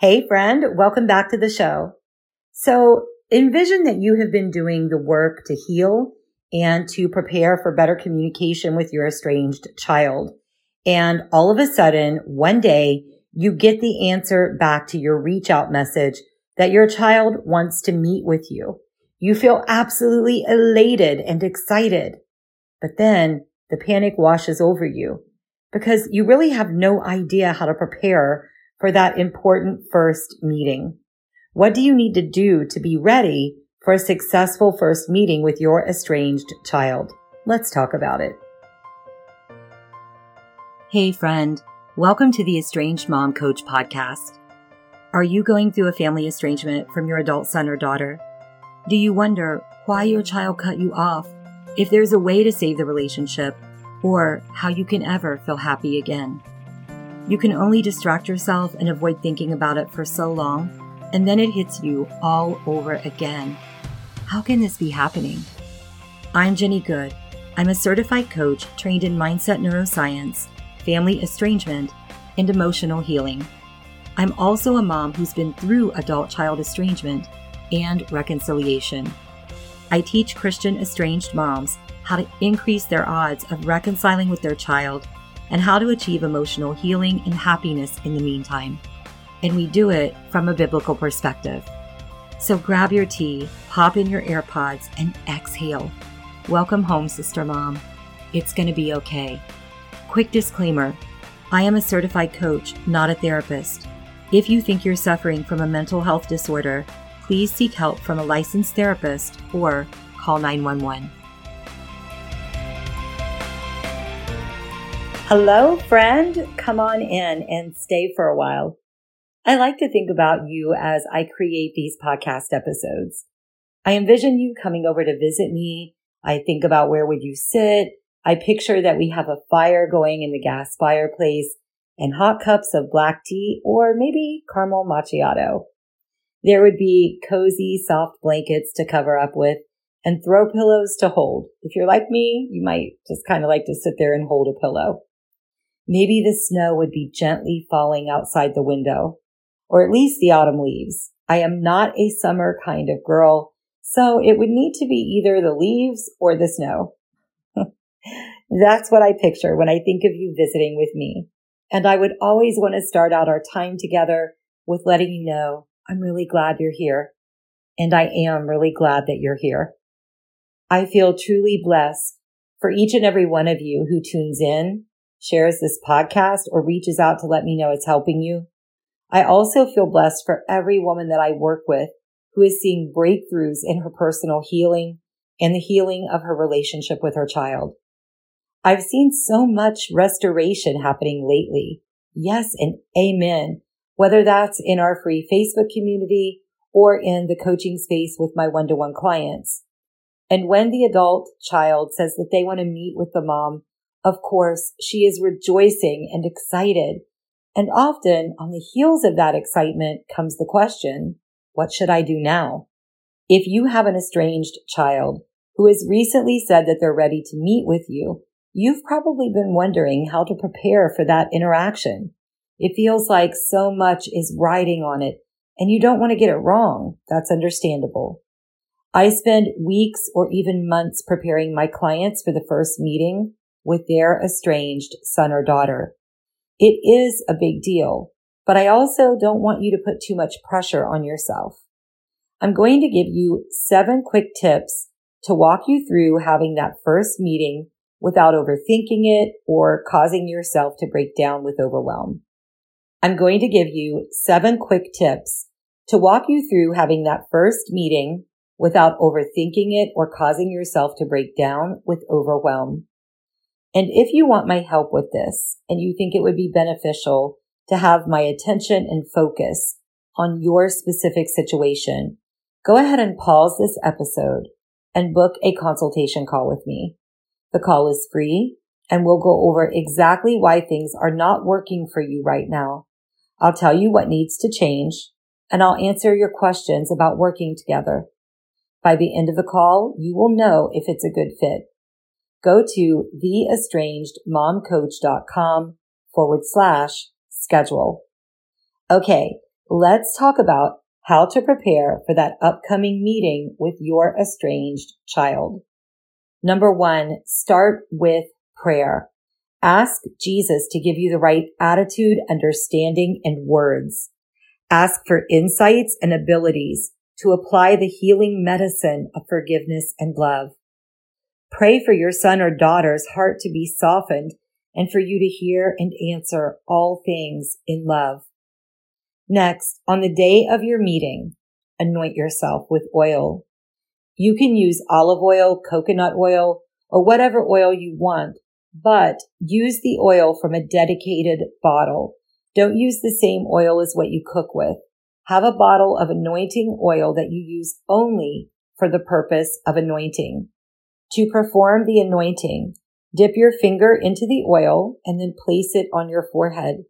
Hey friend, welcome back to the show. So envision that you have been doing the work to heal and to prepare for better communication with your estranged child. And all of a sudden, one day, you get the answer back to your reach out message that your child wants to meet with you. You feel absolutely elated and excited. But then the panic washes over you because you really have no idea how to prepare for that important first meeting. What do you need to do to be ready for a successful first meeting with your estranged child? Let's talk about it. Hey friend, welcome to the Estranged Mom Coach podcast. Are you going through a family estrangement from your adult son or daughter? Do you wonder why your child cut you off, if there's a way to save the relationship, or how you can ever feel happy again? You can only distract yourself and avoid thinking about it for so long, and then it hits you all over again. How can this be happening? I'm Jenny Good. I'm a certified coach trained in mindset neuroscience, family estrangement, and emotional healing. I'm also a mom who's been through adult child estrangement and reconciliation. I teach Christian estranged moms how to increase their odds of reconciling with their child and how to achieve emotional healing and happiness in the meantime. And we do it from a biblical perspective. So grab your tea, pop in your AirPods, and exhale. Welcome home, Sister Mom. It's going to be okay. Quick disclaimer I am a certified coach, not a therapist. If you think you're suffering from a mental health disorder, please seek help from a licensed therapist or call 911. Hello, friend. Come on in and stay for a while. I like to think about you as I create these podcast episodes. I envision you coming over to visit me. I think about where would you sit. I picture that we have a fire going in the gas fireplace and hot cups of black tea or maybe caramel macchiato. There would be cozy, soft blankets to cover up with and throw pillows to hold. If you're like me, you might just kind of like to sit there and hold a pillow. Maybe the snow would be gently falling outside the window, or at least the autumn leaves. I am not a summer kind of girl, so it would need to be either the leaves or the snow. That's what I picture when I think of you visiting with me. And I would always want to start out our time together with letting you know I'm really glad you're here. And I am really glad that you're here. I feel truly blessed for each and every one of you who tunes in shares this podcast or reaches out to let me know it's helping you. I also feel blessed for every woman that I work with who is seeing breakthroughs in her personal healing and the healing of her relationship with her child. I've seen so much restoration happening lately. Yes and amen. Whether that's in our free Facebook community or in the coaching space with my one-to-one clients. And when the adult child says that they want to meet with the mom of course, she is rejoicing and excited. And often on the heels of that excitement comes the question, what should I do now? If you have an estranged child who has recently said that they're ready to meet with you, you've probably been wondering how to prepare for that interaction. It feels like so much is riding on it and you don't want to get it wrong. That's understandable. I spend weeks or even months preparing my clients for the first meeting with their estranged son or daughter. It is a big deal, but I also don't want you to put too much pressure on yourself. I'm going to give you seven quick tips to walk you through having that first meeting without overthinking it or causing yourself to break down with overwhelm. I'm going to give you seven quick tips to walk you through having that first meeting without overthinking it or causing yourself to break down with overwhelm. And if you want my help with this and you think it would be beneficial to have my attention and focus on your specific situation, go ahead and pause this episode and book a consultation call with me. The call is free and we'll go over exactly why things are not working for you right now. I'll tell you what needs to change and I'll answer your questions about working together. By the end of the call, you will know if it's a good fit go to theestrangedmomcoach.com forward slash schedule. Okay, let's talk about how to prepare for that upcoming meeting with your estranged child. Number one, start with prayer. Ask Jesus to give you the right attitude, understanding, and words. Ask for insights and abilities to apply the healing medicine of forgiveness and love. Pray for your son or daughter's heart to be softened and for you to hear and answer all things in love. Next, on the day of your meeting, anoint yourself with oil. You can use olive oil, coconut oil, or whatever oil you want, but use the oil from a dedicated bottle. Don't use the same oil as what you cook with. Have a bottle of anointing oil that you use only for the purpose of anointing. To perform the anointing, dip your finger into the oil and then place it on your forehead.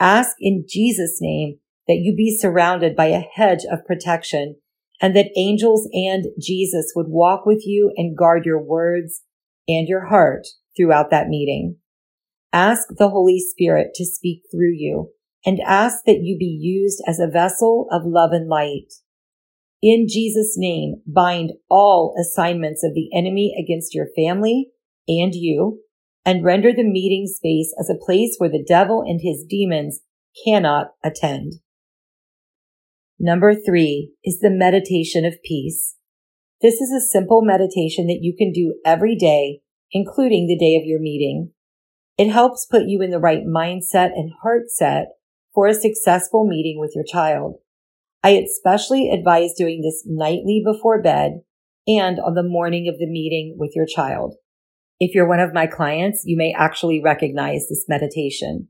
Ask in Jesus' name that you be surrounded by a hedge of protection and that angels and Jesus would walk with you and guard your words and your heart throughout that meeting. Ask the Holy Spirit to speak through you and ask that you be used as a vessel of love and light. In Jesus' name, bind all assignments of the enemy against your family and you, and render the meeting space as a place where the devil and his demons cannot attend. Number three is the meditation of peace. This is a simple meditation that you can do every day, including the day of your meeting. It helps put you in the right mindset and heart set for a successful meeting with your child. I especially advise doing this nightly before bed and on the morning of the meeting with your child. If you're one of my clients, you may actually recognize this meditation.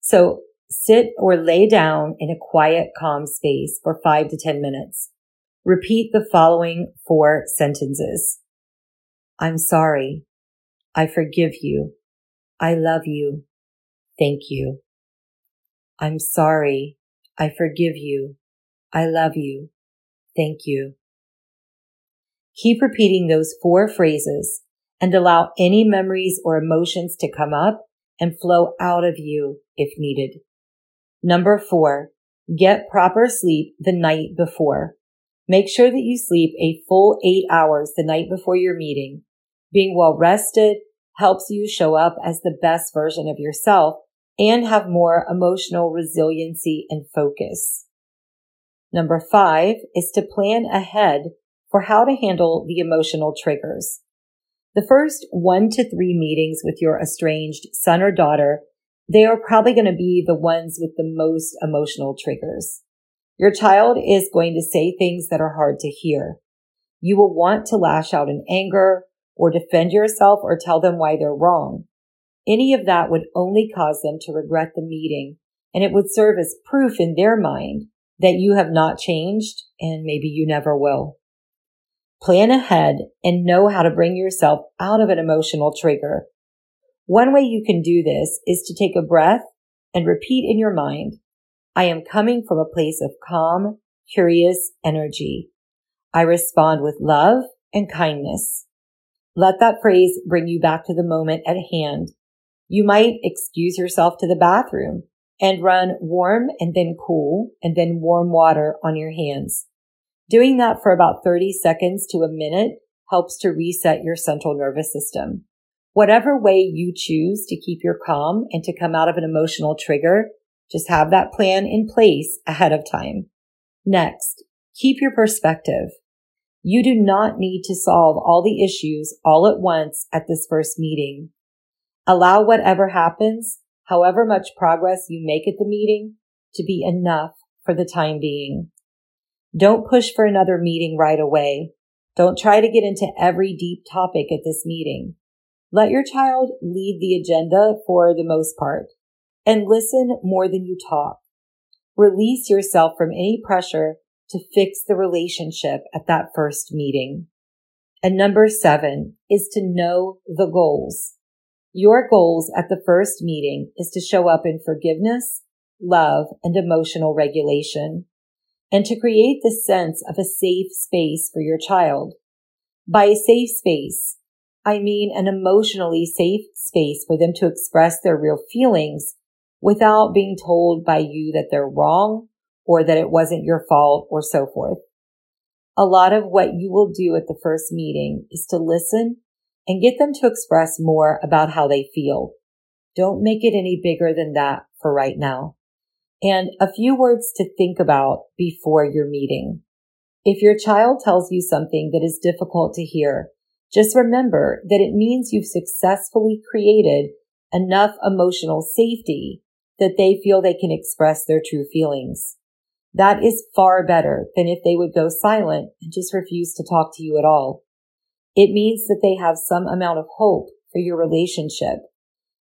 So sit or lay down in a quiet, calm space for five to 10 minutes. Repeat the following four sentences. I'm sorry. I forgive you. I love you. Thank you. I'm sorry. I forgive you. I love you. Thank you. Keep repeating those four phrases and allow any memories or emotions to come up and flow out of you if needed. Number four, get proper sleep the night before. Make sure that you sleep a full eight hours the night before your meeting. Being well rested helps you show up as the best version of yourself and have more emotional resiliency and focus. Number five is to plan ahead for how to handle the emotional triggers. The first one to three meetings with your estranged son or daughter, they are probably going to be the ones with the most emotional triggers. Your child is going to say things that are hard to hear. You will want to lash out in anger or defend yourself or tell them why they're wrong. Any of that would only cause them to regret the meeting, and it would serve as proof in their mind that you have not changed and maybe you never will. Plan ahead and know how to bring yourself out of an emotional trigger. One way you can do this is to take a breath and repeat in your mind, I am coming from a place of calm, curious energy. I respond with love and kindness. Let that phrase bring you back to the moment at hand you might excuse yourself to the bathroom and run warm and then cool and then warm water on your hands. Doing that for about 30 seconds to a minute helps to reset your central nervous system. Whatever way you choose to keep your calm and to come out of an emotional trigger, just have that plan in place ahead of time. Next, keep your perspective. You do not need to solve all the issues all at once at this first meeting. Allow whatever happens, however much progress you make at the meeting, to be enough for the time being. Don't push for another meeting right away. Don't try to get into every deep topic at this meeting. Let your child lead the agenda for the most part and listen more than you talk. Release yourself from any pressure to fix the relationship at that first meeting. And number seven is to know the goals. Your goals at the first meeting is to show up in forgiveness, love, and emotional regulation, and to create the sense of a safe space for your child. By a safe space, I mean an emotionally safe space for them to express their real feelings without being told by you that they're wrong or that it wasn't your fault or so forth. A lot of what you will do at the first meeting is to listen and get them to express more about how they feel. Don't make it any bigger than that for right now. And a few words to think about before your meeting. If your child tells you something that is difficult to hear, just remember that it means you've successfully created enough emotional safety that they feel they can express their true feelings. That is far better than if they would go silent and just refuse to talk to you at all. It means that they have some amount of hope for your relationship.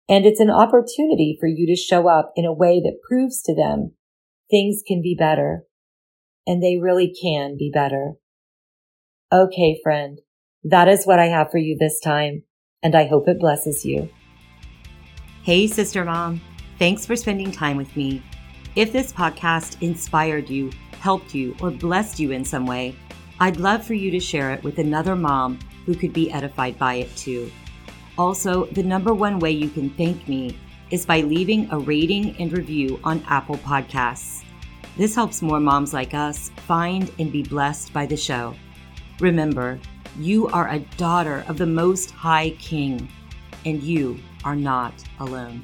And it's an opportunity for you to show up in a way that proves to them things can be better. And they really can be better. Okay, friend, that is what I have for you this time, and I hope it blesses you. Hey, Sister Mom. Thanks for spending time with me. If this podcast inspired you, helped you, or blessed you in some way, I'd love for you to share it with another mom who could be edified by it too. Also, the number one way you can thank me is by leaving a rating and review on Apple Podcasts. This helps more moms like us find and be blessed by the show. Remember, you are a daughter of the Most High King, and you are not alone.